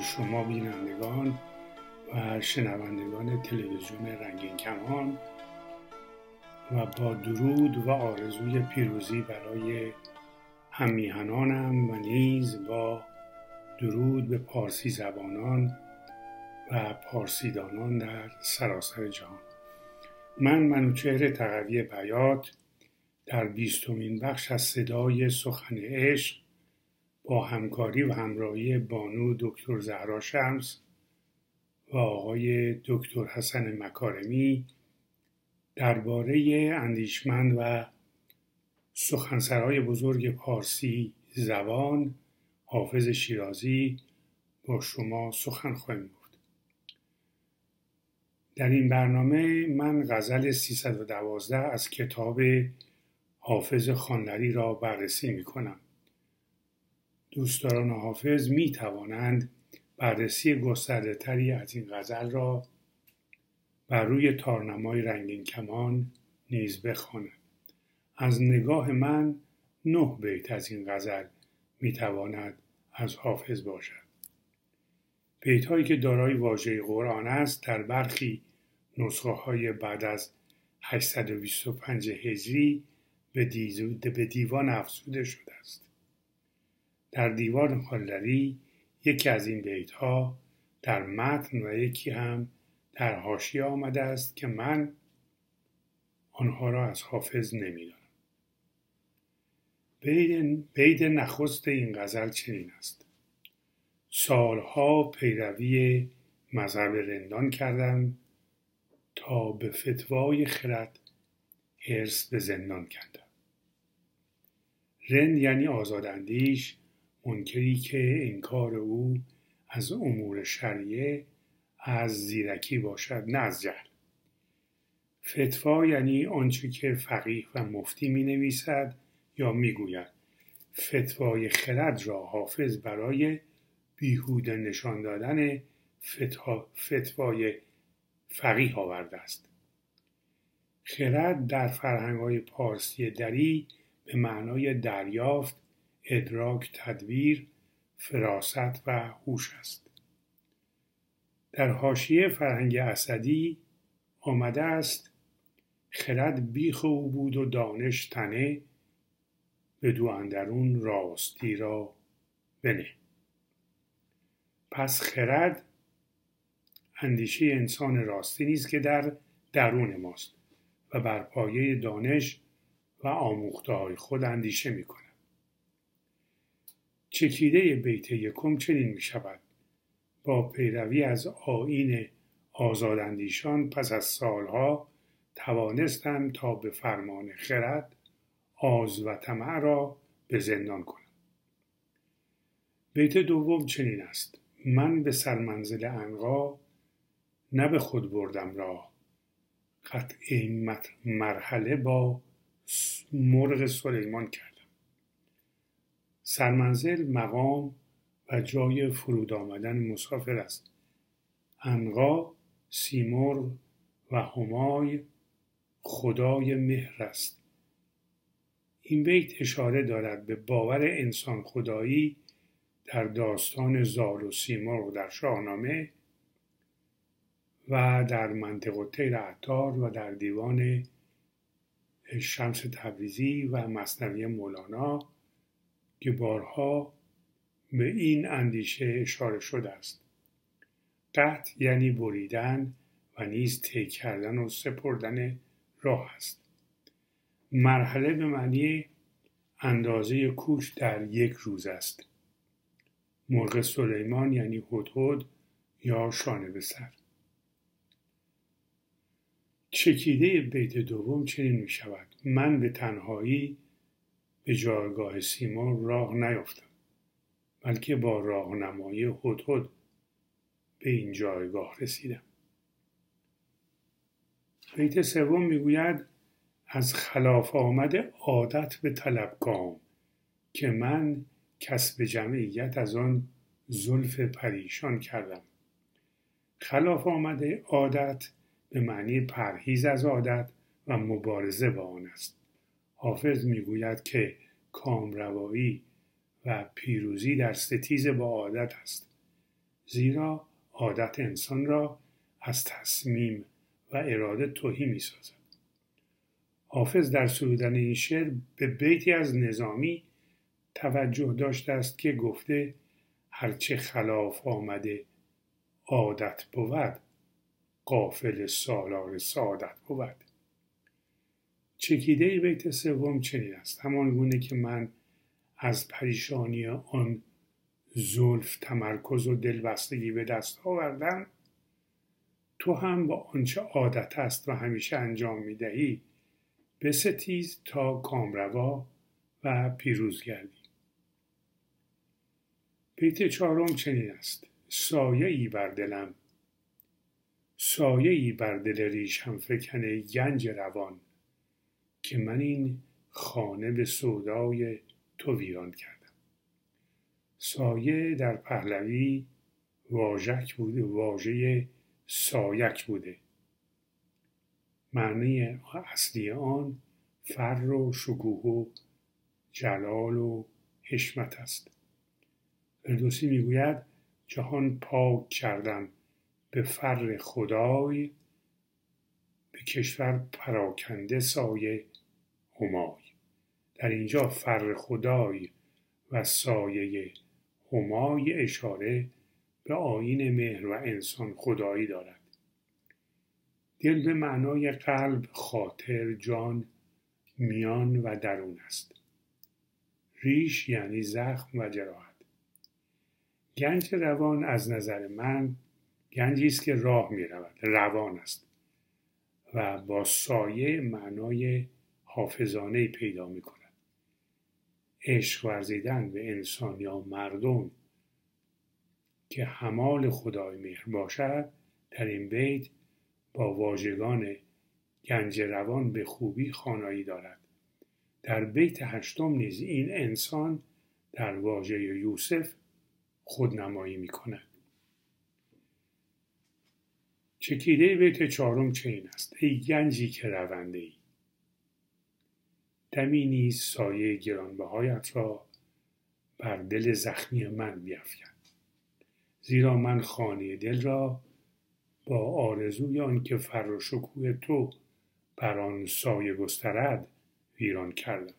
شما بینندگان و شنوندگان تلویزیون رنگین کمان و با درود و آرزوی پیروزی برای همیهنانم و نیز با درود به پارسی زبانان و پارسیدانان در سراسر جهان. من منوچهر تقوی بیات در بیستمین بخش از صدای سخن عشق با همکاری و همراهی بانو دکتر زهرا شمس و آقای دکتر حسن مکارمی درباره اندیشمند و سخنسرای بزرگ پارسی زبان حافظ شیرازی با شما سخن خواهیم بود در این برنامه من غزل 312 از کتاب حافظ خانلری را بررسی می کنم. دوستداران حافظ می توانند بررسی گسترده تری از این غزل را بر روی تارنمای رنگین کمان نیز بخوانند. از نگاه من نه بیت از این غزل می تواند از حافظ باشد. بیت هایی که دارای واژه قرآن است در برخی نسخه های بعد از 825 هجری به دیوان افزوده شده است. در دیوان خالدری یکی از این بیت ها در متن و یکی هم در حاشیه آمده است که من آنها را از حافظ نمی‌دانم. بیت نخست این غزل چنین است سالها پیروی مذهب رندان کردم تا به فتوای خرد حرس به زندان کردم رند یعنی آزاداندیش منکری که انکار او از امور شریعه از زیرکی باشد نه از جهل. فتوا یعنی آنچه که فقیه و مفتی می نویسد یا می‌گوید. فتوای خرد را حافظ برای بیهوده نشان دادن فتوای فقیه آورده است. خرد در فرهنگ های پارسی دری به معنای دریافت ادراک تدبیر فراست و هوش است در حاشیه فرهنگ اسدی آمده است خرد بیخ او بود و دانش تنه دو اندرون راستی را بنه پس خرد اندیشه انسان راستی نیست که در درون ماست و بر پایه دانش و آموخته خود اندیشه می کند. چکیده بیت یکم چنین می شود با پیروی از آین آزاداندیشان پس از سالها توانستم تا به فرمان خرد آز و طمع را به زندان کنم. بیت دوم چنین است. من به سرمنزل انقا نه به خود بردم راه. قطع مرحله با مرغ سلیمان کردم سرمنزل مقام و جای فرود آمدن مسافر است. انقا سیمرغ و همای خدای مهر است. این بیت اشاره دارد به باور انسان خدایی در داستان زال و سیمرغ در شاهنامه و در منطق تیر عطار و در دیوان شمس تبریزی و مصنوی مولانا که بارها به این اندیشه اشاره شده است. قطع یعنی بریدن و نیز طی کردن و سپردن راه است. مرحله به معنی اندازه کوش در یک روز است. مرغ سلیمان یعنی هدهد یا شانه به سر. چکیده بیت دوم چنین می شود من به تنهایی به جایگاه سیمرغ راه نیفتم بلکه با راهنمایی هدهد به این جایگاه رسیدم. بیت سوم می‌گوید از خلاف آمد عادت به طلب که من کسب جمعیت از آن زلف پریشان کردم. خلاف آمده عادت به معنی پرهیز از عادت و مبارزه با آن است. حافظ می‌گوید که کامروایی و پیروزی در ستیز با عادت است زیرا عادت انسان را از تصمیم و اراده توهی می سازد. حافظ در سرودن این شعر به بیتی از نظامی توجه داشته است که گفته هرچه خلاف آمده عادت بود قافل سالار سعادت بود چکیده بیت سوم چنین است؟ همان گونه که من از پریشانی آن زلف تمرکز و دلبستگی به دست آوردم تو هم با آنچه عادت است و همیشه انجام می دهی ستیز تا کامروا و پیروز گردی. بیت چهارم چنین است سایه ای بر دلم سایه ای بر دل ریشم فکن گنج روان. که من این خانه به سودای تو ویران کردم. سایه در پهلوی واژک بوده واژه سایک بوده. معنی اصلی آن فر و شکوه و جلال و حشمت است. فردوسی می‌گوید جهان پاک کردم به فر خدای به کشور پراکنده سایه همای. در اینجا فر خدای و سایه همای اشاره به آین مهر و انسان خدایی دارد. دل به معنای قلب خاطر جان میان و درون است. ریش یعنی زخم و جراحت. گنج روان از نظر من گنجی است که راه می رود روان است و با سایه معنای حافظانه پیدا می کند عشق ورزیدن به انسان یا مردم که حمال خدای مهر باشد در این بیت با واژگان گنج روان به خوبی خانایی دارد. در بیت هشتم نیز این انسان در واژه یوسف خودنمایی می کند چکیده بیت چهارم چین است؟ ای گنجی که رونده ای دمی نیز سایه گرانبهایت را بر دل زخمی من بیافکن زیرا من خانه دل را با آرزوی آن که فر و شکوه تو بر آن سایه گسترد ویران کردم.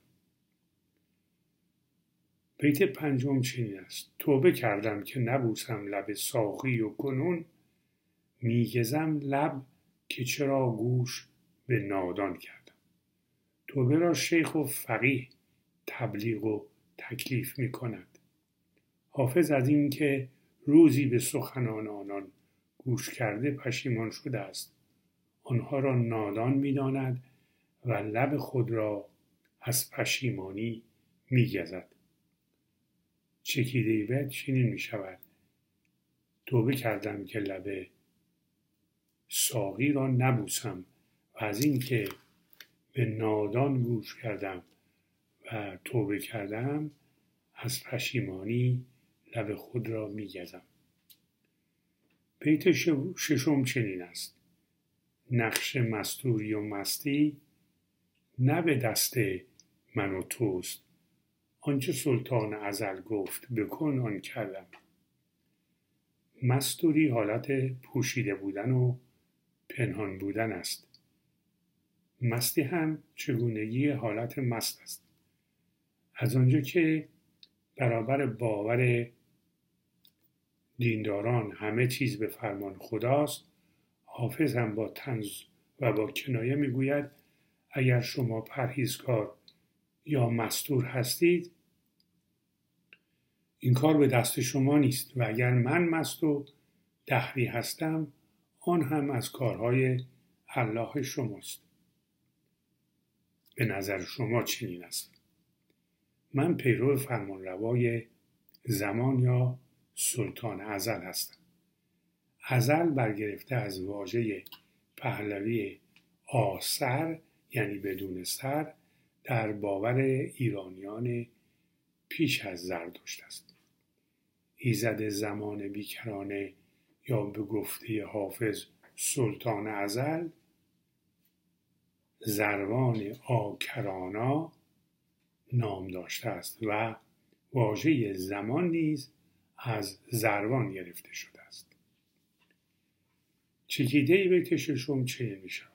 بیت پنجم چنین است. توبه کردم که نبوسم لب ساقی و کنون میگزم لب که چرا گوش به نادان کردم توبه را شیخ و فقیه تبلیغ و تکلیف می کند حافظ از اینکه روزی به سخنان آنان گوش کرده پشیمان شده است. آنها را نادان می‌داند و لب خود را از پشیمانی میگزد. چکیده ایبت چنین می شود توبه کردم که لب ساقی را نبوسم و از اینکه به نادان گوش کردم و توبه کردم از پشیمانی لب خود را میگزم. بیت ششم چنین است. نقش مستوری و مستی نه به دست من و توست. آنچه سلطان ازل گفت بکن آن کردم. مستوری حالت پوشیده بودن و پنهان بودن است. مستی هم چگونگی حالت مست است. از آنجا که برابر باور دینداران همه چیز به فرمان خداست حافظ هم با تنز و با کنایه می‌گوید اگر شما پرهیزکار یا مستور هستید این کار به دست شما نیست و اگر من مست و دهری هستم آن هم از کارهای الله شماست. به نظر شما چنین است؟ من پیرو فرمانروای زمان یا سلطان ازل هستم. ازل برگرفته از واژه پهلوی آسر یعنی بدون سر در باور ایرانیان پیش از زردشت است. ایزد زمان بیکرانه یا به گفته حافظ سلطان ازل زروان آکرانا نام داشته است و واژه زمان نیز از زروان گرفته شده است. چکیده بیت ششم چنین می شود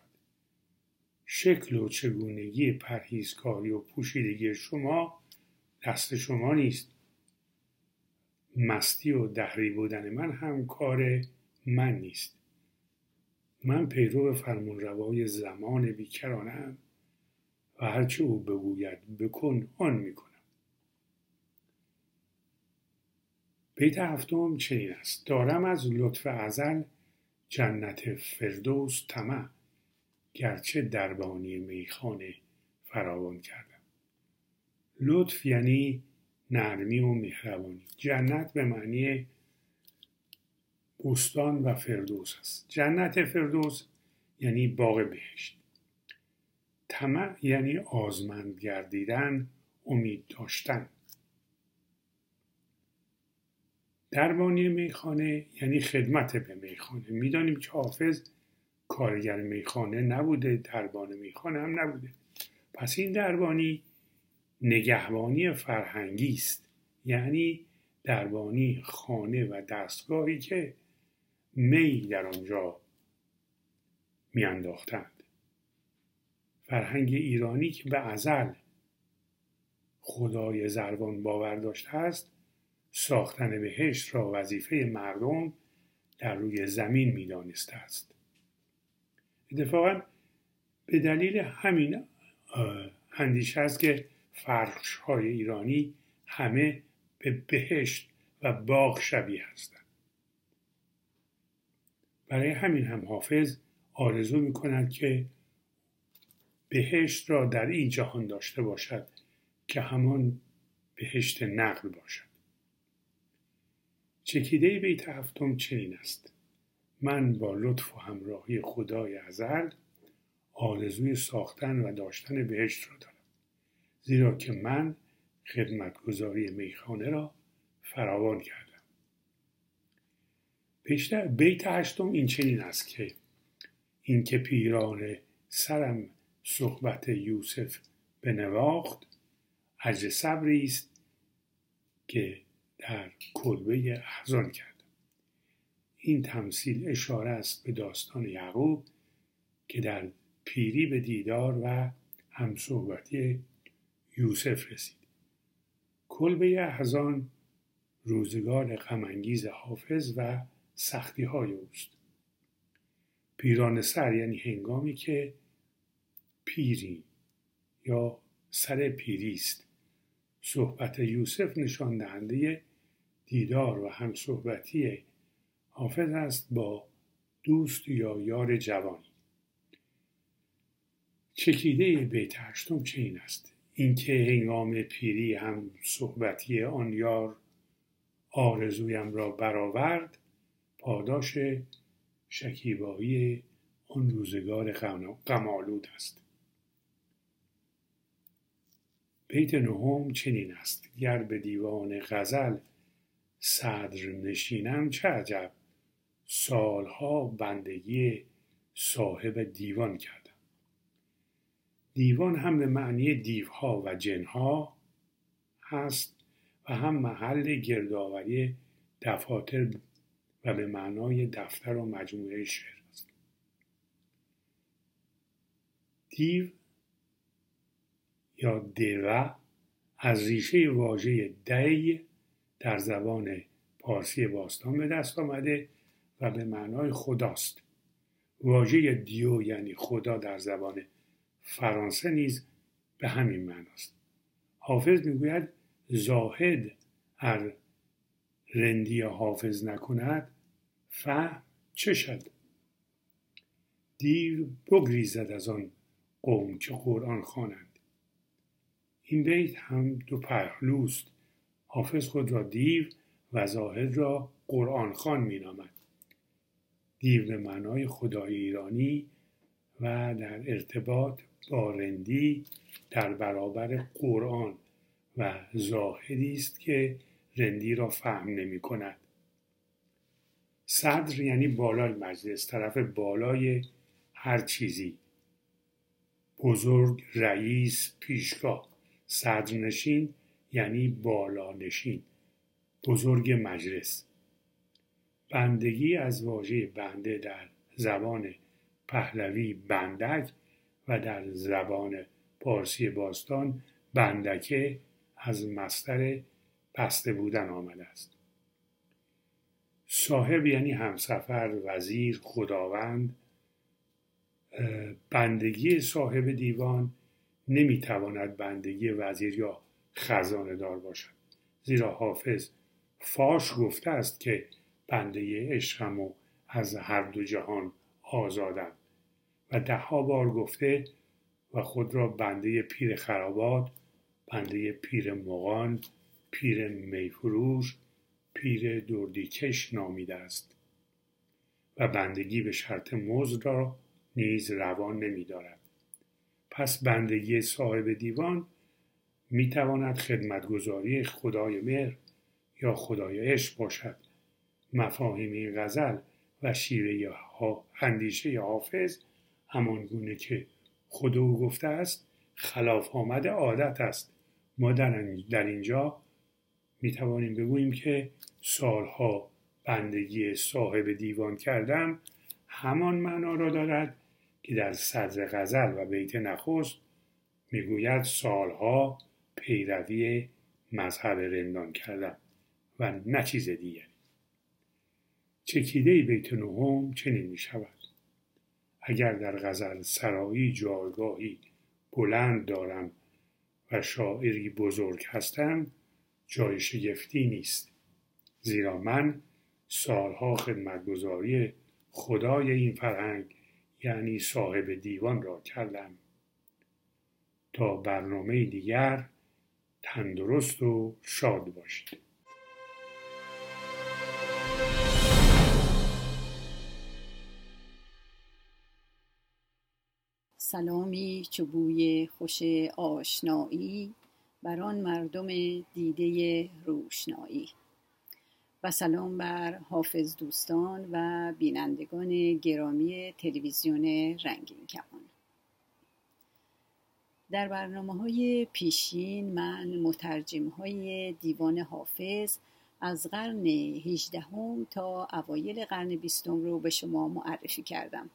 شکل و چگونگی پرهیزکاری و پوشیدگی شما دست شما نیست. مستی و دهری بودن من هم کار من نیست. من پیرو فرمان روای زمان بیکرانم و هرچه او بگوید بکن آن می‌کنم. بیت هفتم چنین است. دارم از لطف ازل جنت فردوس طمع گرچه دربانی میخانه فراوان کردم. لطف یعنی نرمی و مهربانی. جنت به معنی بستان و فردوس است. جنت فردوس یعنی باغ بهشت. طمع یعنی آزمند گردیدن امید داشتن. دربانی میخانه یعنی خدمت به میخانه. می‌دانیم که حافظ کارگر میخانه نبوده دربان میخانه هم نبوده. پس این دربانی نگهبانی فرهنگی است. یعنی دربانی خانه و دستگاهی که می در آنجا میانداختند. فرهنگ ایرانی که به ازل خدای زربان باور داشته است ساختن بهشت را وظیفه مردم در روی زمین می‌دانسته است. اتفاقا به دلیل همین اندیشه است که فرش های ایرانی همه به بهشت و باغ شبیه هستند. برای همین هم حافظ آرزو می کند که بهشت را در این جهان داشته باشد که همان بهشت نقل باشد. چکیده بیت هفتم چنین است. من با لطف و همراهی خدای ازل آرزوی ساختن و داشتن بهشت را دارم زیرا که من خدمتگذاری میخانه را فراوان کردم. بیت هشتم این چنین است که اینکه پیران سرم صحبت یوسف به نواخت عجز صبری است که در کلبه احزان کرد. این تمثیل اشاره است به داستان یعقوب که در پیری به دیدار و همصحبتی یوسف رسید. کلبه احزان روزگار غمانگیز حافظ و سختی های اوست. پیران سر یعنی هنگامی که پیری یا سر پیری است. صحبت یوسف نشان دهنده دیدار و همصحبتی حافظ است با دوست یا یار جوان. چکیده بیت هشتم چه این است. اینکه هنگام پیری هم صحبتی آن یار آرزویم را برآورد پاداش شکیبایی آن روزگار غمالود است. بیت نهم چنین است. گر به دیوان غزل صدر نشینم چه عجب. سالها بندگی صاحب دیوان کردم. دیوان هم به معنی دیوها و جنها هست و هم محل گردآوری دفاتر و به معنای دفتر و مجموعه شعر است. دیو یا دیوه از ریشه واژه دی در زبان پارسی باستان به دست آمده و به معنای خداست. واژه دیو یعنی خدا در زبان فرانسه نیز به همین معناست. حافظ می‌گوید زاهد ار رندی حافظ نکند فهم چه شد؟ دیو بگریزد از آن قوم که قرآن خوانند. این بیت هم دو پهلوست حافظ خود را دیو و زاهد را قرآن خان می نامد. دیو به معنای خدای ایرانی و در ارتباط با رندی در برابر قرآن و زاهدی است که رندی را فهم نمی کند. صدر یعنی بالای مجلس طرف بالای هر چیزی. بزرگ رئیس پیشگاه. صدرنشین یعنی بالانشین. بزرگ مجلس. بندگی از واژه بنده در زبان پهلوی بندک و در زبان پارسی باستان بندکه از مستر بسته بودن آمده است. صاحب یعنی همسفر وزیر خداوند بندگی صاحب دیوان نمی‌تواند بندگی وزیر یا خزانه دار باشد. زیرا حافظ فاش گفته است که بنده عشقم و از هر دو جهان آزادم. و دهها بار گفته و خود را بنده پیر خرابات بنده پیر مغان پیر میفروش پیر دردیکش نامیده است و بندگی به شرط مزد را نیز روان نمی دارد. پس بندگی صاحب دیوان می تواند خدمتگذاری خدای مهر یا خدای عشق باشد مفاهیم این غزل و شیوه اندیشه حافظ همان گونه که خود او گفته است خلاف آمد عادت است ما در اینجا می توانیم بگوییم که سالها بندگی صاحب دیوان کردم همان معنا را دارد که در صدر غزل و بیت نخست می‌گوید سالها پیروی مذهب رندان کردم و نه چیز دیگر چکیده بیت نهم چنین می شود اگر در غزل سرایی جایگاهی بلند دارم و شاعری بزرگ هستم جای شگفتی نیست. زیرا من سالها خدمتگذاری خدای این فرهنگ یعنی صاحب دیوان را کردم. تا برنامه دیگر تندرست و شاد باشید. سلامی چوبوی خوش آشنایی بر آن مردم دیده روشنایی. و سلام بر حافظ دوستان و بینندگان گرامی تلویزیون رنگین کمان در برنامه های پیشین من مترجم های دیوان حافظ از قرن 18 تا اوایل قرن بیستم رو به شما معرفی کردم.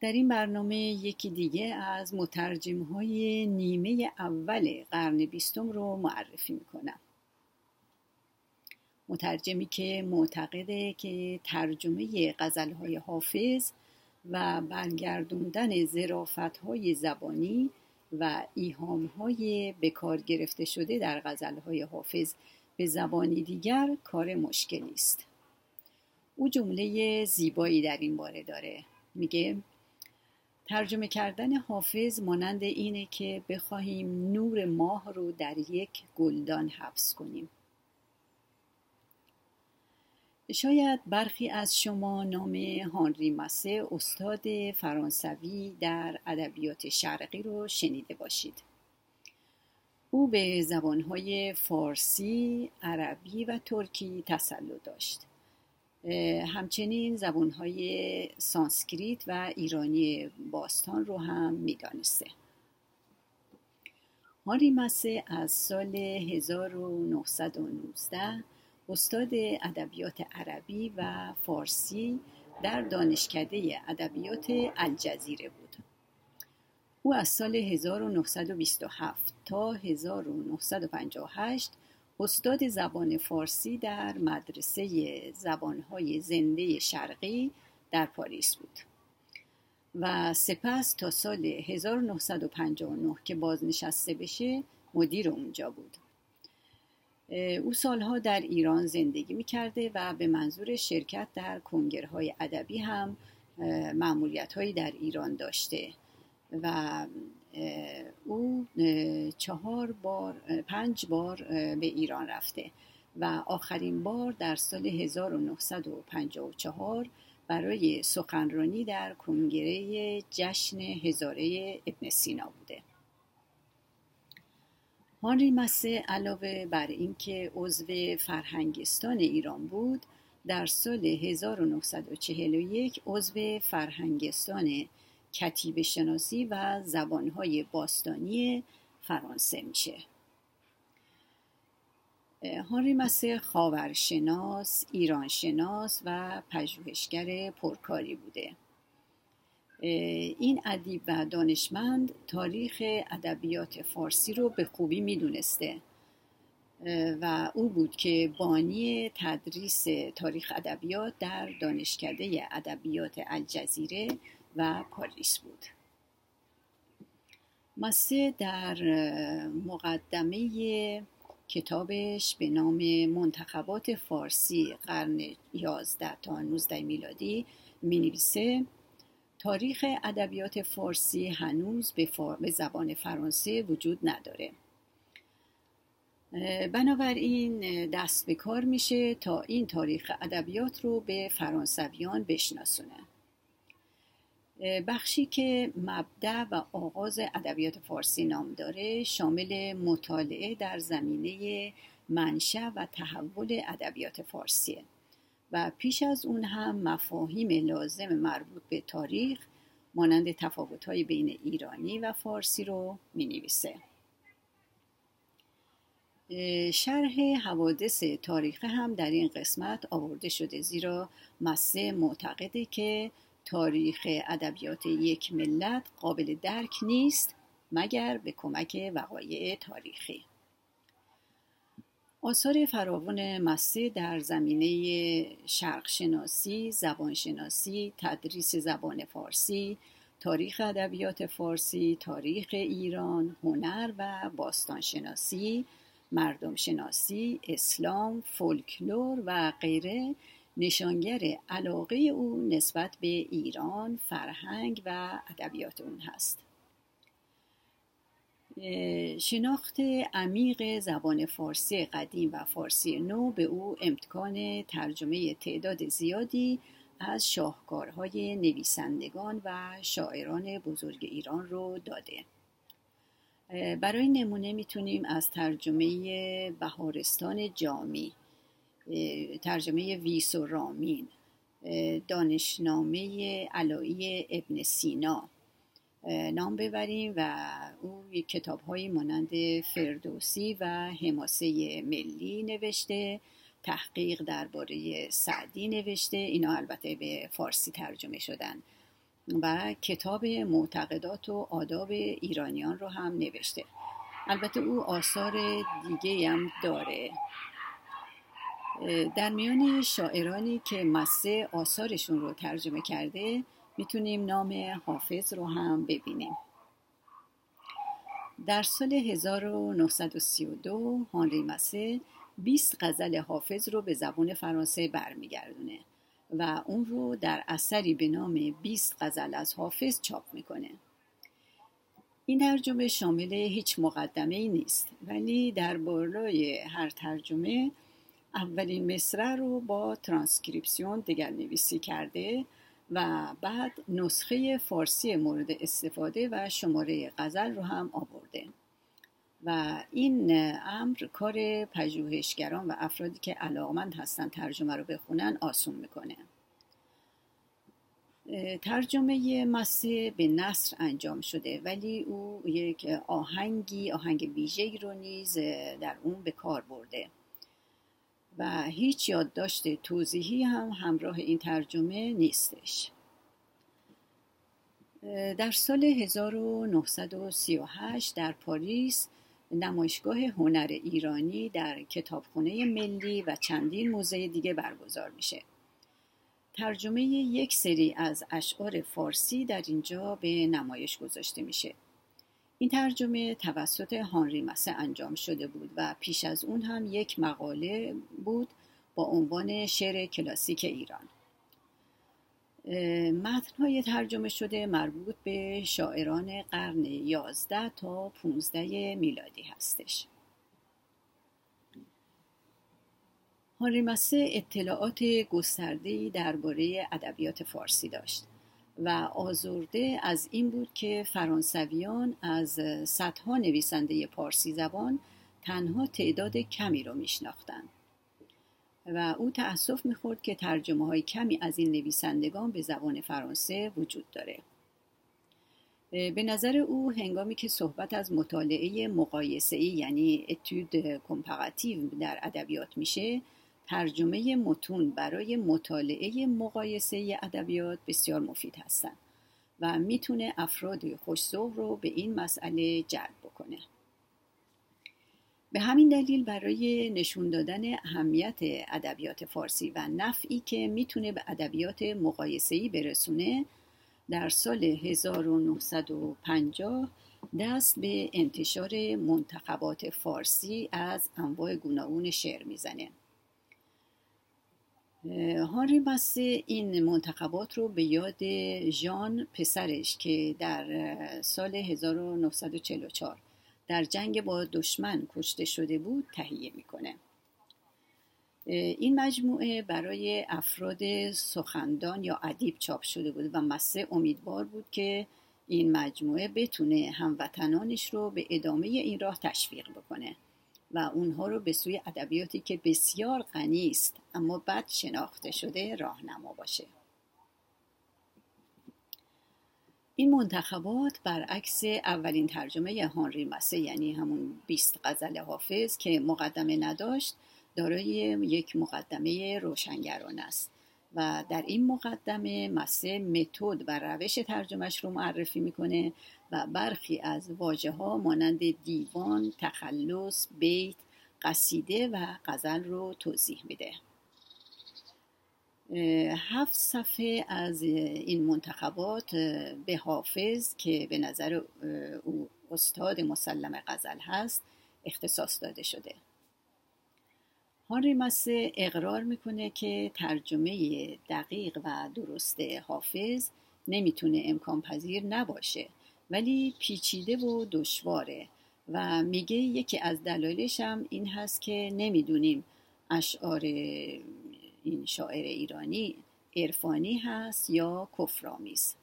در این برنامه یکی دیگه از مترجم های نیمه اول قرن بیستم رو معرفی می‌کنم. مترجمی که معتقده که ترجمه های حافظ و برگردوندن زرافت های زبانی و ایهام های بکار گرفته شده در های حافظ به زبانی دیگر کار مشکلی است او جمله زیبایی در این باره داره. میگه ترجمه کردن حافظ مانند اینه که بخواهیم نور ماه رو در یک گلدان حبس کنیم. شاید برخی از شما نام هانری ماسه استاد فرانسوی در ادبیات شرقی رو شنیده باشید. او به زبانهای فارسی، عربی و ترکی تسلط داشت. همچنین زبانهای سانسکریت و ایرانی باستان رو هم می‌دانسته. هانری ماسه از سال 1919 استاد ادبیات عربی و فارسی در دانشکده ادبیات الجزیره بود. او از سال 1927 تا 1958 استاد زبان فارسی در مدرسه زبانهای زنده شرقی در پاریس بود. و سپس تا سال 1959 که بازنشسته بشه مدیر اونجا بود. او سالها در ایران زندگی می کرده و به منظور شرکت در کنگرهای ادبی هم معمولیت هایی در ایران داشته و او چهار بار پنج بار به ایران رفته و آخرین بار در سال 1954 برای سخنرانی در کنگره جشن هزاره ابن سینا بوده. هانری مسه علاوه بر اینکه عضو فرهنگستان ایران بود در سال 1941 عضو فرهنگستان کتیب شناسی و زبانهای باستانی فرانسه میشه. هانری مسه خاورشناس، ایرانشناس و پژوهشگر پرکاری بوده. این ادیب و دانشمند تاریخ ادبیات فارسی رو به خوبی می‌دونسته. و او بود که بانی تدریس تاریخ ادبیات در دانشکده ادبیات الجزیره و پاریس بود. مسه در مقدمه کتابش به نام منتخبات فارسی قرن 11 تا 19 میلادی می نویسه تاریخ ادبیات فارسی هنوز به, به زبان فرانسه وجود نداره. بنابراین دست به کار میشه تا این تاریخ ادبیات رو به فرانسویان بشناسونه. بخشی که مبدع و آغاز ادبیات فارسی نام داره شامل مطالعه در زمینه منشأ و تحول ادبیات فارسیه. و پیش از اون هم مفاهیم لازم مربوط به تاریخ مانند تفاوت‌های بین ایرانی و فارسی رو می نویسه. شرح حوادث تاریخ هم در این قسمت آورده شده زیرا مسه معتقده که تاریخ ادبیات یک ملت قابل درک نیست مگر به کمک وقایع تاریخی آثار فراوان مسه در زمینه شرقشناسی، زبانشناسی، تدریس زبان فارسی، تاریخ ادبیات فارسی، تاریخ ایران، هنر و باستانشناسی، مردم شناسی، اسلام، فولکلور و غیره نشانگر علاقه او نسبت به ایران، فرهنگ و ادبیات اون هست. شناخت عمیق زبان فارسی قدیم و فارسی نو به او امکان ترجمه تعداد زیادی از شاهکارهای نویسندگان و شاعران بزرگ ایران رو داده. برای نمونه می‌تونیم از ترجمه بهارستان جامی ترجمه ویس و رامین دانشنامه علایی ابن سینا نام ببریم و او کتاب های مانند فردوسی و حماسه ملی نوشته تحقیق درباره سعدی نوشته. اینا البته به فارسی ترجمه شدن و کتاب معتقدات و آداب ایرانیان رو هم نوشته. البته او آثار دیگه هم داره. در میان شاعرانی که مسه آثارشون رو ترجمه کرده می‌تونیم نام حافظ رو هم ببینیم. در سال 1932 هانری مسه 20 غزل حافظ رو به زبان فرانسه برمیگردونه و اون رو در اثری به نام 20 غزل از حافظ چاپ می‌کنه. این ترجمه شامل هیچ مقدمه ای نیست ولی در بالای هر ترجمه اولین مصرع رو با ترانسکریپسیون دگر نویسی کرده و بعد نسخه فارسی مورد استفاده و شماره غزل رو هم آورده. و این امر کار پژوهشگران و افرادی که علاقمند هستن ترجمه رو بخونن آسون می‌کنه. ترجمه مسیح به نصر انجام شده ولی او یک آهنگی آهنگ ویژه‌ای رو نیز در اون به کار برده. و هیچ یادداشت توضیحی هم همراه این ترجمه نیستش. در سال 1938 در پاریس نمایشگاه هنر ایرانی در کتابخانه ملی و چندین موزه دیگه برگزار میشه. ترجمه یک سری از اشعار فارسی در اینجا به نمایش گذاشته میشه. این ترجمه توسط هانری مسه انجام شده بود و پیش از اون هم یک مقاله بود با عنوان شعر کلاسیک ایران. متنهای ترجمه شده مربوط به شاعران قرن 11 تا 15 میلادی هستش. هانری مسه اطلاعات گسترده‌ای درباره ادبیات فارسی داشت. و آزرده از این بود که فرانسویان از صدها نویسنده پارسی زبان تنها تعداد کمی را میشناختند. و او تأسف می‌خورد که ترجمه های کمی از این نویسندگان به زبان فرانسه وجود داره. به نظر او هنگامی که صحبت از مطالعه مقایسه ای یعنی اتود کمپاراتیو در ادبیات میشه ترجمه متون برای مطالعه مقایسه ادبیات بسیار مفید هستند و می‌تونه افراد خوشسوق رو به این مسئله جلب بکنه. به همین دلیل برای نشون دادن اهمیت ادبیات فارسی و نفعی که می‌تونه به ادبیات مقایسه‌ای برسونه در سال 1950 دست به انتشار منتخبات فارسی از انواع گوناگون شعر می‌زنه. هانری مسی این منتخبات رو به یاد ژان پسرش که در سال 1944 در جنگ با دشمن کشته شده بود تهیه می‌کنه. این مجموعه برای افراد سخندان یا ادیب چاپ شده بود و مسه امیدوار بود که این مجموعه بتونه هموطنانش رو به ادامه این راه تشویق بکنه. و اونها رو به سوی ادبیاتی که بسیار غنی است اما بد شناخته شده راهنما باشه. این منتخبات برعکس اولین ترجمه هانری مسه یعنی همون 20 غزل حافظ که مقدمه نداشت دارای یک مقدمه روشنگران است. و در این مقدمه مسه متد و روش ترجمهش رو معرفی می‌کنه و برخی از واجه ها مانند دیوان، تخلص، بیت، قصیده و غزل رو توضیح میده. هفت صفحه از این منتخبات به حافظ که به نظر او استاد مسلم غزل هست اختصاص داده شده. هانری ماسه اقرار می‌کنه که ترجمه دقیق و درست حافظ نمی‌تونه امکان پذیر نباشه. ولی پیچیده و دشواره و میگه یکی از دلایلش هم این هست که نمی‌دونیم اشعار این شاعر ایرانی عرفانی هست یا کفرآمیز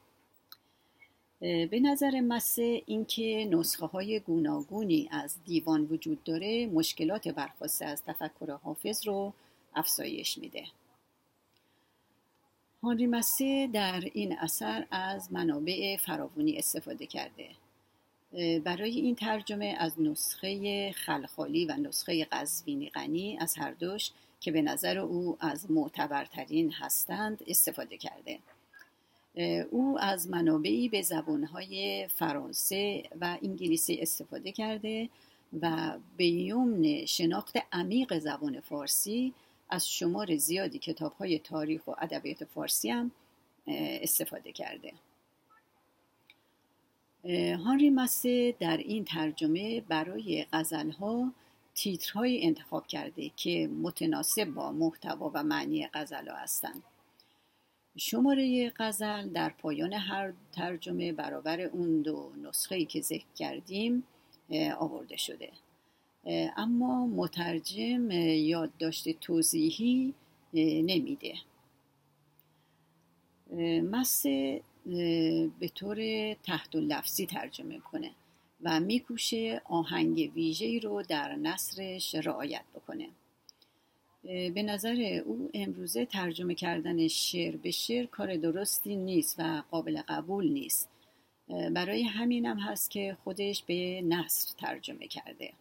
به نظر مسه اینکه نسخه های گوناگونی از دیوان وجود داره مشکلات برخواسته از تفکر حافظ رو افزایش میده. هانری مسه در این اثر از منابع فراوانی استفاده کرده. برای این ترجمه از نسخه خلخالی و نسخه قزوینی غنی از هر دوش که به نظر او از معتبرترین هستند استفاده کرده. او از منابعی به زبانهای فرانسه و انگلیسی استفاده کرده و به یمن شناخت عمیق زبان فارسی از شمار زیادی کتاب های تاریخ و ادبیات فارسی هم استفاده کرده. هانری ماسه در این ترجمه برای غزلها تیترهایی انتخاب کرده که متناسب با محتوا و معنی غزل هستند. شماره غزل در پایان هر ترجمه برابر اون دو نسخه که ذکر کردیم آورده شده. اما مترجم یادداشت توضیحی نمیده. مس به طور تحت لفظی ترجمه کنه و میکوشه آهنگ ویژه‌ای رو در نصرش رعایت بکنه. به نظر او امروزه ترجمه کردن شعر به شعر کار درستی نیست و قابل قبول نیست. برای همینم هست که خودش به نصر ترجمه کرده.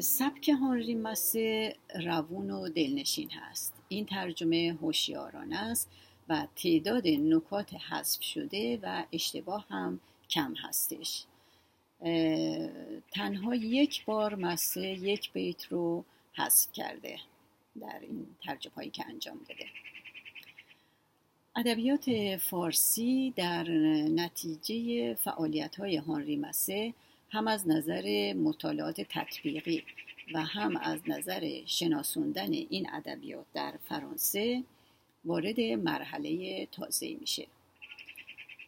سبک هانری مسه روون و دلنشین هست. این ترجمه هوشیارانه است و تعداد نکات حذف شده و اشتباه هم کم هستش. تنها یک بار مسه یک بیت رو حذف کرده در این ترجمه هایی که انجام بده ادبیات فارسی در نتیجه فعالیت های هانری مسه هم از نظر مطالعات تطبیقی و هم از نظر شناسوندن این ادبیات در فرانسه وارد مرحله تازه میشه.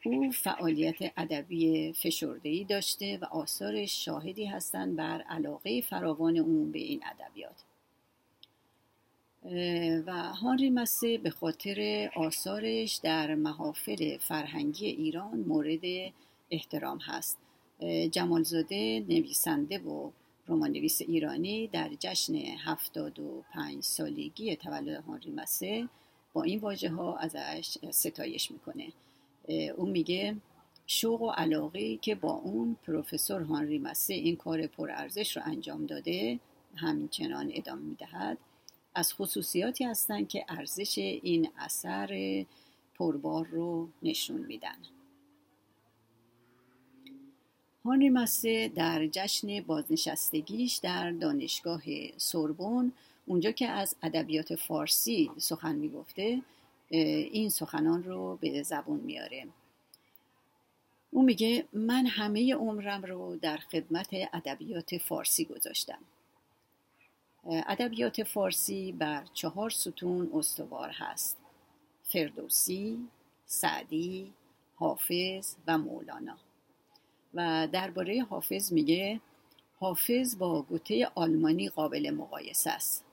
او فعالیت ادبی فشردهی داشته و آثارش شاهدی هستند بر علاقه فراوان او به این ادبیات. و هانری مسه به خاطر آثارش در محافل فرهنگی ایران مورد احترام هست. جمالزاده نویسنده و رمان نویس ایرانی در جشن هفتاد و پنج سالگی تولد هانری مسه با این واژه ها ازش ستایش می‌کنه. اون میگه شوق و علاقه که با اون پروفسور هانری مسه این کار پرارزش رو انجام داده همچنان ادامه می‌دهد. از خصوصیاتی هستند که ارزش این اثر پربار رو نشون میدن. هانری مسه در جشن بازنشستگیش در دانشگاه سوربون اونجا که از ادبیات فارسی سخن می‌گفته این سخنان رو به زبون میاره. او میگه من همه عمرم رو در خدمت ادبیات فارسی گذاشتم. ادبیات فارسی بر چهار ستون استوار هست فردوسی، سعدی، حافظ و مولانا. و درباره حافظ میگه حافظ با گوته آلمانی قابل مقایسه است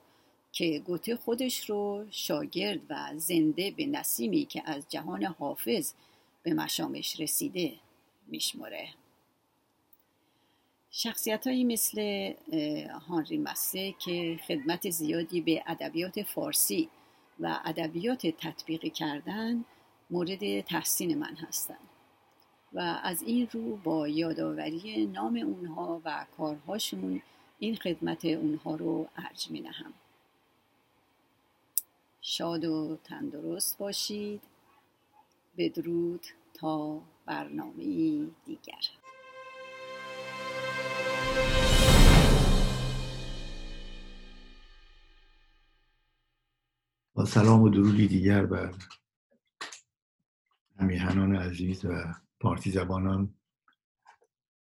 که گوته خودش رو شاگرد و زنده به نسیمی که از جهان حافظ به مشامش رسیده میشمره شخصیت هایی مثل هانری مسه که خدمت زیادی به ادبیات فارسی و ادبیات تطبیقی کردن مورد تحسین من هستند. و از این رو با یادآوری نام اونها و کارهاشون این خدمت اونها رو ارج می نهم. شاد و تندرست باشید بدرود تا برنامه دیگر با سلام و درودی دیگر بر همیهنان عزیز و پارتی زبانان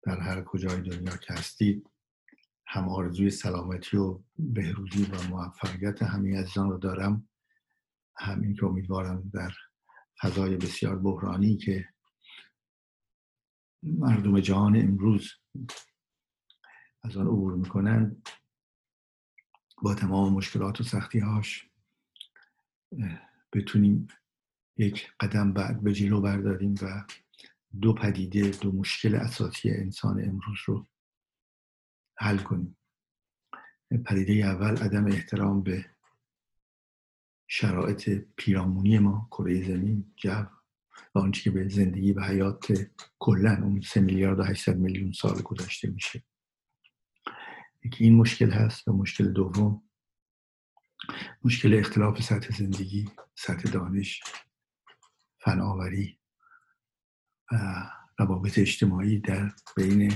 در هر کجای دنیا که هستید هم آرزوی سلامتی و بهروزی و موفقیت همه عزیزان رو دارم. همین که امیدوارم در فضای بسیار بحرانی که مردم جهان امروز از آن عبور می‌کنن با تمام مشکلات و سختی هاش بتونیم یک قدم بعد به جلو برداریم و دو پدیده دو مشکل اساسی انسان امروز رو حل کنیم. پدیده اول عدم احترام به شرایط پیرامونی ما کره زمین جو و آنچه که به زندگی و حیات کلا اون سه میلیارد و 800 میلیون سال گذشته میشه. یکی این مشکل هست و مشکل دوم مشکل اختلاف سطح زندگی سطح دانش فناوری. روابط اجتماعی در بین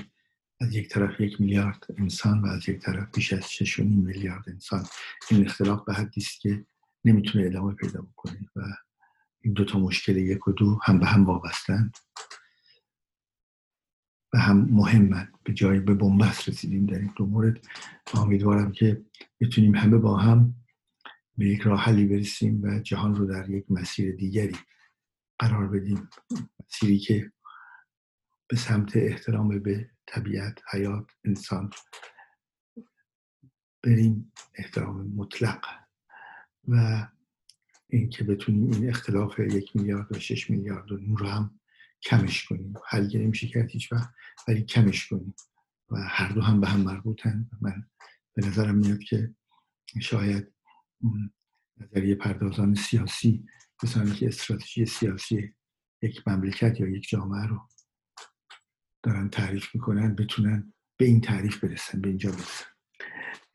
از یک طرف یک میلیارد انسان و از یک طرف بیش از 6 میلیارد انسان. این اختلاف به حدی است که نمی‌تونه ادامه پیدا بکنه و این دو تا مشکل یک و دو هم به هم وابستند و هم مهمند به جای به بنبست رسیدیم در این دو مورد. امیدوارم که بتونیم همه با هم به یک راه حلی برسیم و جهان رو در یک مسیر دیگری قرار بدیم. مسیری که به سمت احترام به طبیعت حیات انسان بریم احترام مطلق. و اینکه بتونیم این اختلاف یک میلیارد و شش میلیارد و نور رو هم کمش کنیم. حل نمیشه کرد هیچ وقت ولی کمش کنیم. و هر دو هم به هم مربوطن. من به نظرم میاد که شاید نظریه پردازان سیاسی کسانی که استراتژی سیاسی یک مملکت یا یک جامعه رو دارن تعریف می‌کنن بتونن به این تعریف برسن به اینجا برسن.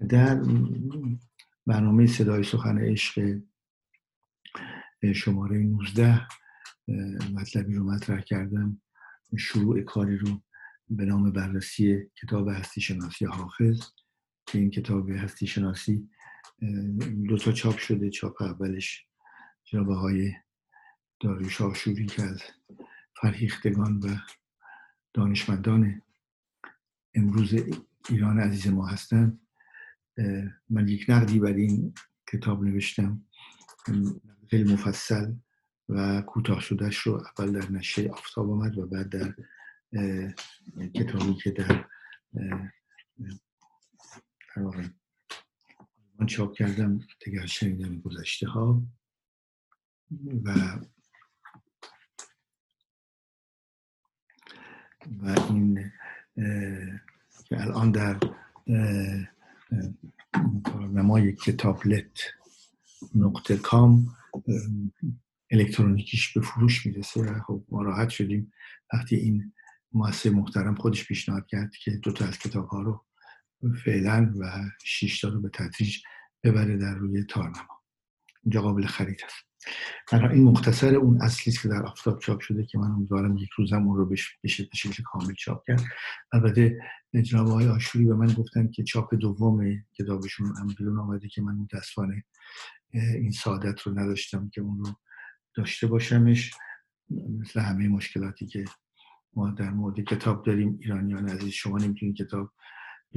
در برنامه صدای سخن عشق شماره 19 مطلبی رو مطرح کردم. شروع کاری رو به نام بررسی کتاب هستی شناسی حافظ که این کتاب هستی شناسی دو تا چاپ شده چاپ اولش جناب های داریوش آشوری که از فرهیختگان و دانشمندان امروز ایران عزیز ما هستند من یک نقدی بر این کتاب نوشتم. خیلی مفصل و کوتاه شدهش رو اول در نشه آفتاب آمد و بعد در کتابی که در من چاپ کردم دیگر شنیدم گذشته ها و و این که الان در نمای کتابلت نقطه کام الکترونیکیش به فروش می‌رسه. خب ما راحت شدیم. وقتی این مؤسسه محترم خودش پیشنهاد کرد که دو تا از کتاب ها رو فعلا و شش تا رو به تدریج ببره در روی تارنما. اینجا قابل خرید هست. برای این مختصر اون اصلی که در آفتاب چاپ شده که من امیدوارم یک روزم اون رو به شکل کامل چاپ کرد. البته جناب های آشوری به من گفتن که چاپ دوم کتابشون هم بیرون آمده که من متاسفانه این سعادت رو نداشتم که اون رو داشته باشمش. مثل همه مشکلاتی که ما در مورد کتاب داریم ایرانیان عزیز شما نمی‌تونید کتاب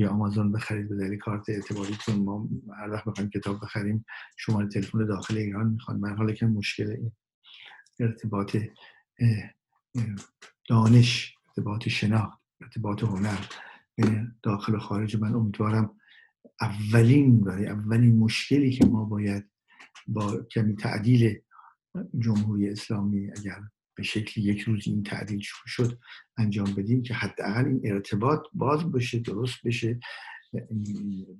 یا آمازون بخرید به دلیل کارت اعتباریتون ما هر وقت بخوایم کتاب بخریم شماره تلفن داخل ایران می‌خوان. من حالا که مشکل ارتباط دانش ارتباط شناخت ارتباط هنر داخل و خارج من امیدوارم اولین برای اولین مشکلی که ما باید با کمی تعدیل جمهوری اسلامی اگر به شکل یک روز این تعدیل شد انجام بدیم که حداقل این ارتباط باز بشه درست بشه.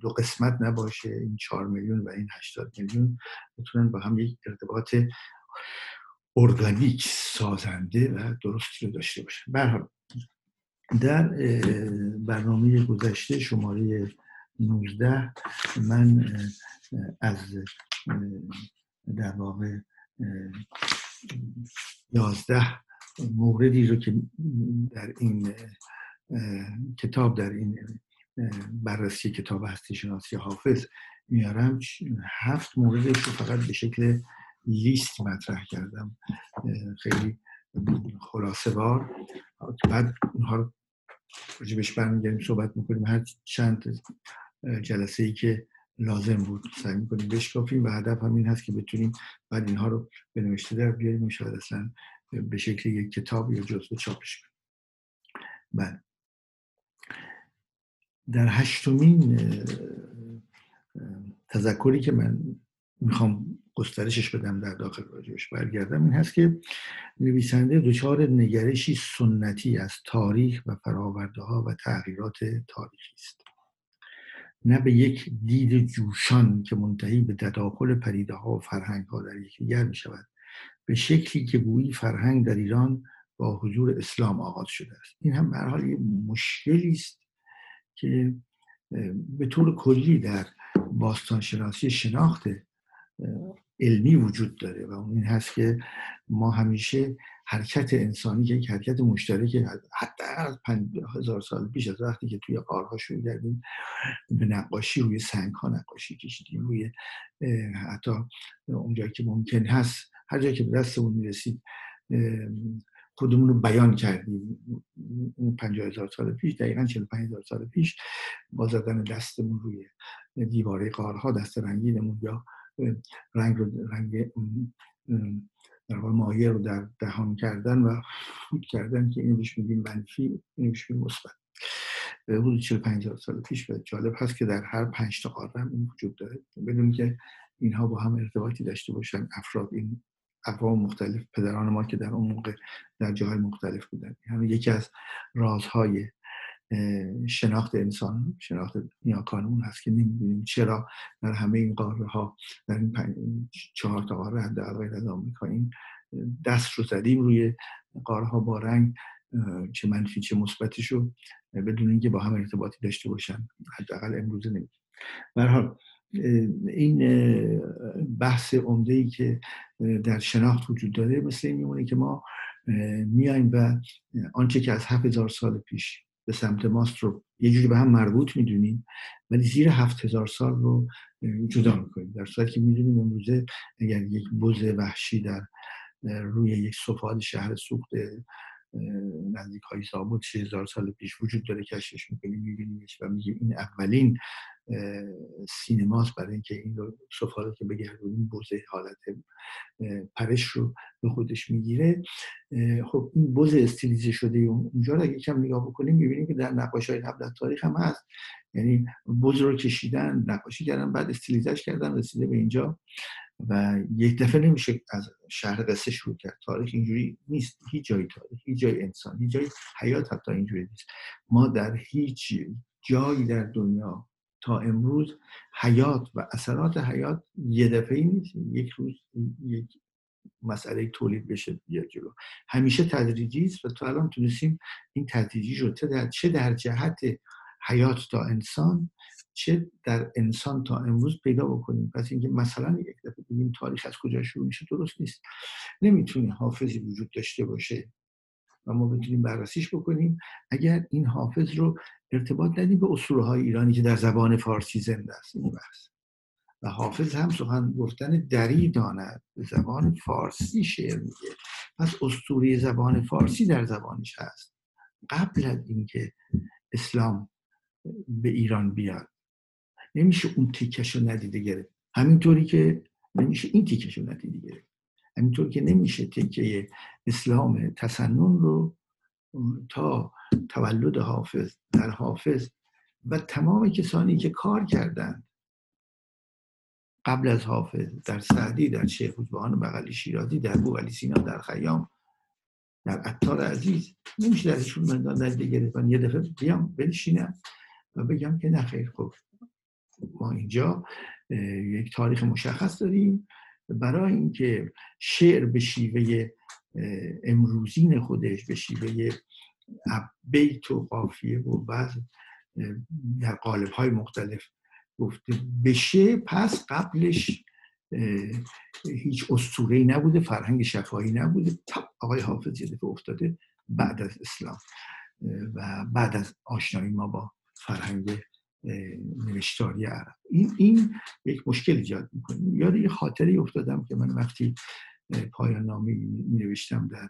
دو قسمت نباشه این چهار میلیون و این هشتاد میلیون بتونن با هم یک ارتباط ارگانیک سازنده و درستی رو داشته باشه برحال در برنامه گذشته شماره 19 من از در واقع یازده موردی رو که در این کتاب در این بررسی کتاب هستی شناسی حافظ میارم هفت موردش رو فقط به شکل لیست مطرح کردم. خیلی خلاصه بار بعد اونها رو راجبش برمیگردیم صحبت می‌کنیم. هر چند جلسه ای که لازم بود سعی می‌کنیم بشکافیم و هدف همین هست که بتونیم بعد اینها رو به نوشته در بیاریم. شاید اصلا به شکل یک کتاب یا جزو چاپش کنیم. بله. در هشتمین تذکری که من می‌خوام گسترشش بدم در داخل راجبش برگردم این هست که نویسنده دچار نگرشی سنتی از تاریخ و فراورده ها و تغییرات تاریخی است. نه به یک دید جوشان که منتهی به تداخل پریده ها و فرهنگ ها در یکدیگر می شود به شکلی که گویی فرهنگ در ایران با حضور اسلام آغاز شده است. این هم به حال یک مشکلی است که به طور کلی در باستان شناسی شناخت علمی وجود داره و اون این هست که ما همیشه حرکت انسانی که یک حرکت مشترک حتی از هزار سال پیش از وقتی که توی قارها شروع کردیم به نقاشی روی سنگ ها نقاشی کشیدیم روی حتی اونجایی که ممکن هست هر جایی که به دستمون می‌رسید خودمون رو بیان کردیم. پنجاه هزار سال پیش دقیقا چل پنج هزار سال پیش با زدن دستمون روی دیواره قارها دست رنگینمون یا رنگ رو رنگ در واقع مایه رو در دهان کردن و فوت کردن که اینو بهش میگیم منفی اینو بهش میگیم مثبت. حدود 45 سال پیش و جالب هست که در هر پنج تا قاره این وجود داره. بدون که اینها با هم ارتباطی داشته باشن افراد این اقوام مختلف پدران ما که در اون موقع در جاهای مختلف بودن همین یکی از رازهای شناخت انسان شناخت نیاکانمون هست که نمی‌دونیم چرا در همه این قاره ها در این چهار تا قاره حداقل غیر از آمریکا این دست رو زدیم روی قاره ها با رنگ چه منفی چه مثبتشو بدون اینکه با هم ارتباطی داشته باشن. حداقل امروزه نمی‌دونیم. حال این بحث عمده ای که در شناخت وجود داره مثل این میمونه که ما میایم و آنچه که از هزار سال پیش به سمت ماست رو یه جوری به هم مربوط می‌دونیم ولی زیر هفت هزار سال رو جدا می‌کنیم در صورتی که می‌دونیم امروزه اگر یک بز وحشی در روی یک صفحات شهر سوخت نزدیک های سابود هزار سال پیش وجود داره کشفش می‌کنیم میبینیمش و میگیم این اولین سینماست برای اینکه این رو صفحات که بگردونیم بوزه حالت پرش رو به خودش می‌گیره. خب این بوز استیلیزه شده اونجا رو اگه کم نگاه بکنیم می‌بینیم که در نقاش های قبل از تاریخ هم هست. یعنی بوز رو کشیدن نقاشی کردن بعد استیلیزش کردن رسیده به اینجا و یک دفعه نمیشه از شهر قصه شروع کرد. تاریخ اینجوری نیست. هیچ جای تاریخ هیچ جای انسان هیچ جای حیات حتی اینجوری نیست. ما در هیچ جایی در دنیا تا امروز حیات و اثرات حیات یه دفعه نیست. یک روز یک مسئله تولید بشه بیاد جلو. همیشه تدریجی است و تو الان تونستیم این تدریجی رو چه در جهت حیات تا انسان چه در انسان تا امروز پیدا بکنیم؟ پس اینکه مثلا یک دفعه بگیم تاریخ از کجا شروع میشه درست نیست. نمی‌تونه حافظی وجود داشته باشه و ما بتونیم بررسیش بکنیم. اگر این حافظ رو ارتباط ندیم به اسطوره های ایرانی که در زبان فارسی زنده است. این بحث. و حافظ هم سخن گفتن دری داند. به زبان فارسی شعر میگه. پس اسطوره زبان فارسی در زبانش هست. قبل از اینکه اسلام به ایران بیاد. نمیشه اون تیکش رو ندیده گرفت. همینطوری که نمیشه این تیکش رو ندیده گرفت. همینطور که نمیشه تیکه اسلام تسنن رو تا تولد حافظ در حافظ و تمام کسانی که کار کردند قبل از حافظ در سعدی در شیخ روزبان بغلی شیرازی در بوغلی سینا در خیام در عطار عزیز نمیشه درشون مندان گرفت یه دفعه بیام بنشینم و بگم که نخیر خب ما اینجا یک تاریخ مشخص داریم. برای اینکه شعر به شیوه امروزین خودش به شیوه بیت و قافیه و بعض در قالب های مختلف گفته بشه پس قبلش هیچ اسطوره نبوده فرهنگ شفاهی نبوده. تا آقای حافظ یه افتاده بعد از اسلام و بعد از آشنایی ما با فرهنگ نوشتاری عرب. این, این یک مشکل ایجاد می‌کنه. یاد یه خاطری افتادم که من وقتی پایان نامی می نوشتم در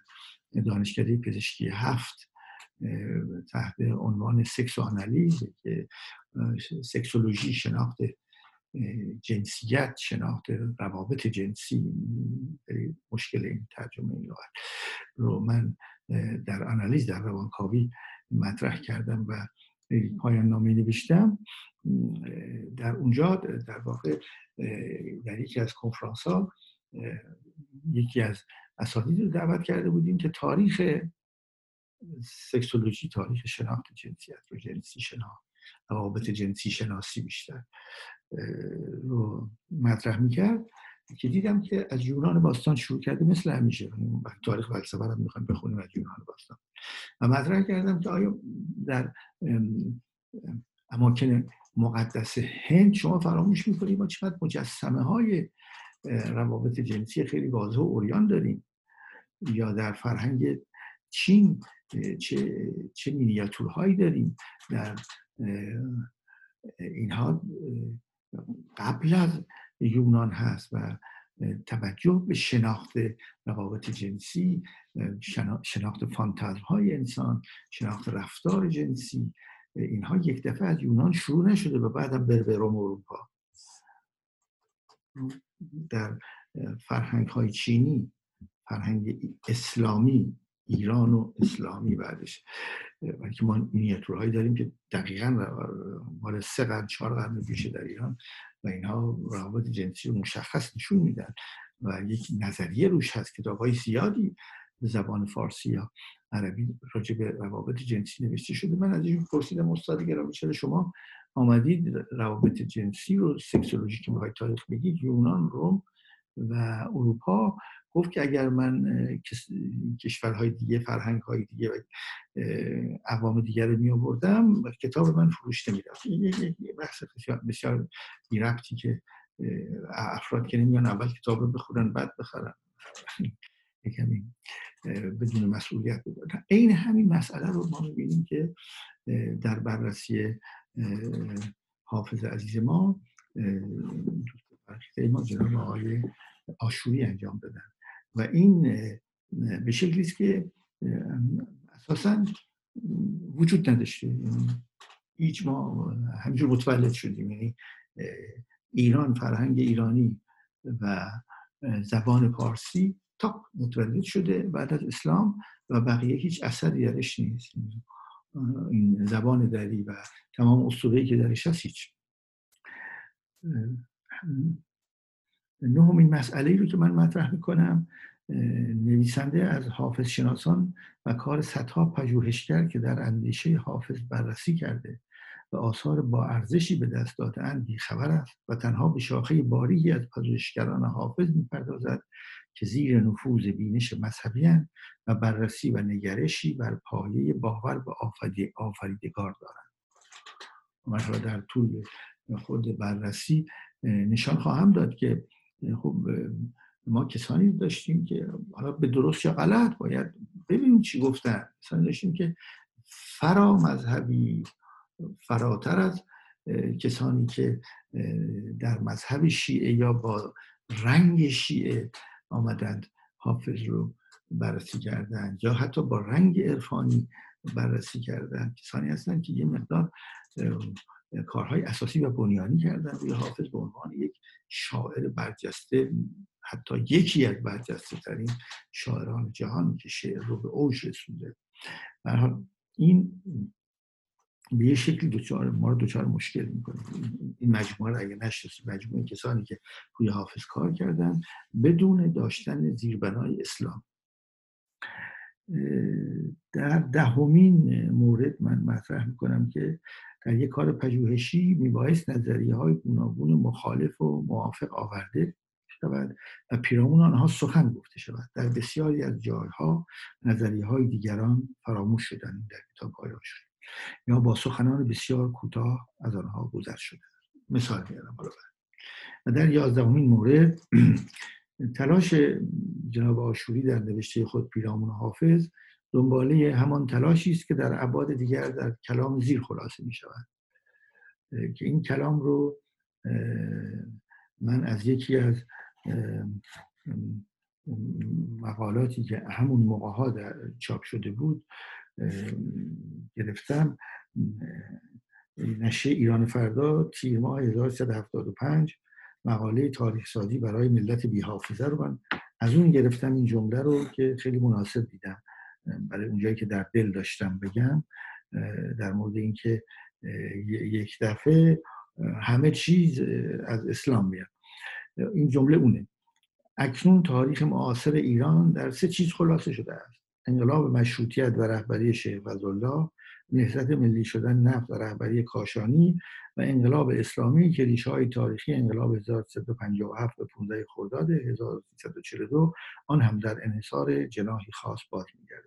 دانشکده پزشکی هفت تحت عنوان سکس و که سکسولوژی شناخت جنسیت شناخت روابط جنسی مشکل این ترجمه این رو من در آنالیز در روانکاوی مطرح کردم و پایان نامه نوشتم. در اونجا در واقع در یکی از کنفرانس ها یکی از اساتید رو دعوت کرده بودیم که تاریخ سکسولوژی تاریخ شناخت جنسیت رو جنسی شناخت روابط جنسی شناسی بیشتر رو مطرح می‌کرد. که دیدم که از یونان باستان شروع کرده مثل همیشه. تاریخ فلسفه رو می‌خوایم بخونیم از یونان باستان. و مطرح کردم که آیا در اماکن مقدس هند شما فراموش می‌کنید ما چقدر مجسمه های روابط جنسی خیلی واضح و اوریان داریم؟ یا در فرهنگ چین چه, چه مینیاتورهایی داریم؟ در اینها قبل از یونان هست و توجه به شناخت روابط جنسی شناخت فانتازم های انسان شناخت رفتار جنسی اینها یک دفعه از یونان شروع نشده و بعدم بربرم اروپا. در فرهنگ های چینی فرهنگ اسلامی ایران و اسلامی بعدش. که ما مینیاتورهایی داریم که دقیقا مال سه قرن چهار قرن پیشه در ایران. و اینها روابط جنسی رو مشخص نشون میدن و یک نظریه روش هست کتاب های زیادی به زبان فارسی یا عربی راجع به روابط جنسی نوشته شده. من از این پرسیدم استاد گرامی چرا شما آمدید روابط جنسی رو سکسولوژی که می‌خواید تاریخ بگید یونان روم و اروپا گفت که اگر من کشورهای دیگه فرهنگ های دیگه و اقوام دیگر رو می آوردم کتاب من فروشته می رفت این بحث بسیار, بسیار ربطی که افراد که نمیان اول کتاب رو بخورن بعد بخرن. کمی بدون مسئولیت بودن این همین مسئله رو ما می‌بینیم که در بررسی حافظ عزیز ما ما جناب آقای آشوری انجام دادن. و این به شکلی است که اساسا وجود نداشته. یعنی هیچ ما همینجور متولد شدیم. یعنی ایران فرهنگ ایرانی و زبان پارسی تا متولد شده بعد از اسلام و بقیه هیچ اثری درش نیست. این زبان دری و تمام اصولی که درش هست هیچ. نهمین مسئله ای رو که من مطرح می‌کنم نویسنده از حافظ شناسان و کار صدها پژوهشگر که در اندیشه حافظ بررسی کرده و آثار با ارزشی به دست دادن بیخبر است و تنها به شاخه باریکی از پژوهشگران حافظ می‌پردازد که زیر نفوذ بینش مذهبی و بررسی و نگرشی بر پایه باور به آفریدگار دارند. من در طول خود بررسی نشان خواهم داد که خب ما کسانی داشتیم که حالا به درست یا غلط باید ببینیم چی گفتن. کسانی داشتیم که فرا مذهبی فراتر از کسانی که در مذهب شیعه یا با رنگ شیعه آمدند حافظ رو بررسی کردند یا حتی با رنگ عرفانی بررسی کردند. کسانی هستند که یه مقدار کارهای اساسی و بنیانی کردن. روی حافظ به عنوان یک شاعر برجسته حتی یکی از برجسته ترین شاعران جهان که شعر رو به اوج رسونده. حال این به یه شکلی دوچار ما رو دوچار مشکل می‌کنه. این مجموعه رو اگه نشناسیم مجموعه کسانی که روی حافظ کار کردن بدون داشتن زیربنای اسلام. در دهمین مورد من مطرح می‌کنم که در یک کار پژوهشی میبایست نظریه های گوناگون مخالف و موافق آورده شود و پیرامون آنها سخن گفته شود. در بسیاری از جایها نظریه های دیگران فراموش شدن در کتاب های یا با سخنان بسیار کوتاه از آنها گذر شده. مثال میارم و در یازدهمین مورد تلاش جناب آشوری در نوشته خود پیرامون حافظ دنباله همان تلاشی است که در ابعاد دیگر در کلام زیر خلاصه می شود که این کلام رو من از یکی از مقالاتی که همون موقع ها در چاپ شده بود گرفتم نشه ایران فردا تیر ماه 1375 مقاله تاریخ سازی برای ملت بی حافظه رو من از اون گرفتم این جمله رو که خیلی مناسب دیدم. برای اونجایی که در دل داشتم بگم در مورد اینکه یک دفعه همه چیز از اسلام میاد. این جمله اونه. اکنون تاریخ معاصر ایران در سه چیز خلاصه شده است. انقلاب مشروطیت و رهبری شیخ فضلالله نهضت ملی شدن نفت و رهبری کاشانی و انقلاب اسلامی که ریشه های تاریخی انقلاب 1357 به 15 خرداد 1342 آن هم در انحصار جناحی خاص باز میگردد.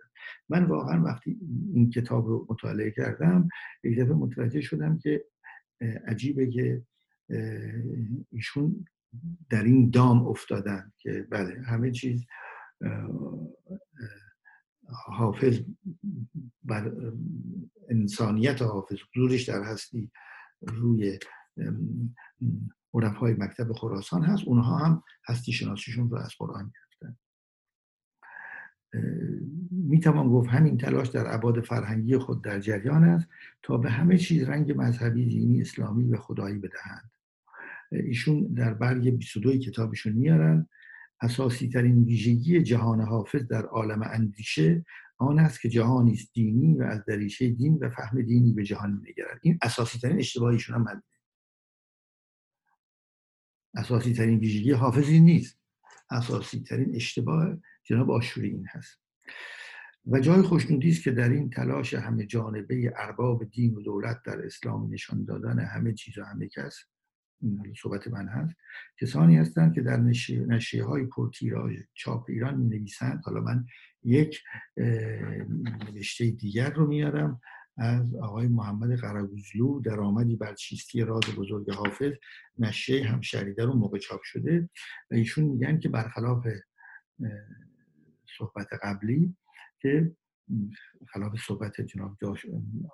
من واقعا وقتی این کتاب رو مطالعه کردم یک دفعه متوجه شدم که عجیبه که ایشون در این دام افتادن که بله همه چیز حافظ بر انسانیت حافظ حضورش در هستی روی های مکتب خراسان هست. اونها هم هستی شناسیشون رو از قرآن گرفتن. می‌توان گفت همین تلاش در عباد فرهنگی خود در جریان است تا به همه چیز رنگ مذهبی دینی اسلامی و خدایی بدهند. ایشون در برگ 22 کتابشون میارن. اساسی ترین ویژگی جهان حافظ در عالم اندیشه آن است که جهانی است دینی و از دریشه دین و فهم دینی به جهان می‌نگرد این اساسی ترین اشتباهیشون هم اساسی ترین ویژگی حافظی نیست. اساسی ترین اشتباه جناب آشوری این هست. و جای خوشنودی است که در این تلاش همه جانبه ارباب دین و دولت در اسلام نشان دادن همه چیز و همه کس صحبت من هست کسانی هستند که در نشریه های پرتیراژ چاپ ایران می نویسند حالا من یک نوشته دیگر رو میارم از آقای محمد قرگوزلو در آمدی بر چیستی راز بزرگ حافظ نشه هم شریده رو موقع چاپ شده. و ایشون میگن که برخلاف صحبت قبلی که خلاف صحبت جناب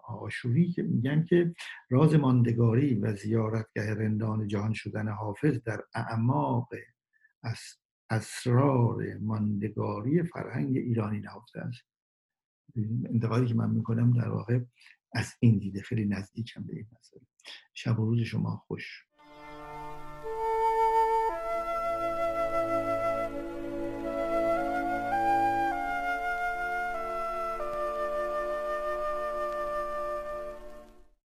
آشوری که میگن که راز ماندگاری و زیارتگاه رندان جهان شدن حافظ در اعماق اسرار ماندگاری فرهنگ ایرانی نهفته است. انتقادی که من می‌کنم در واقع از این دیده خیلی نزدیکم به این مسئله. شب و روز شما خوش.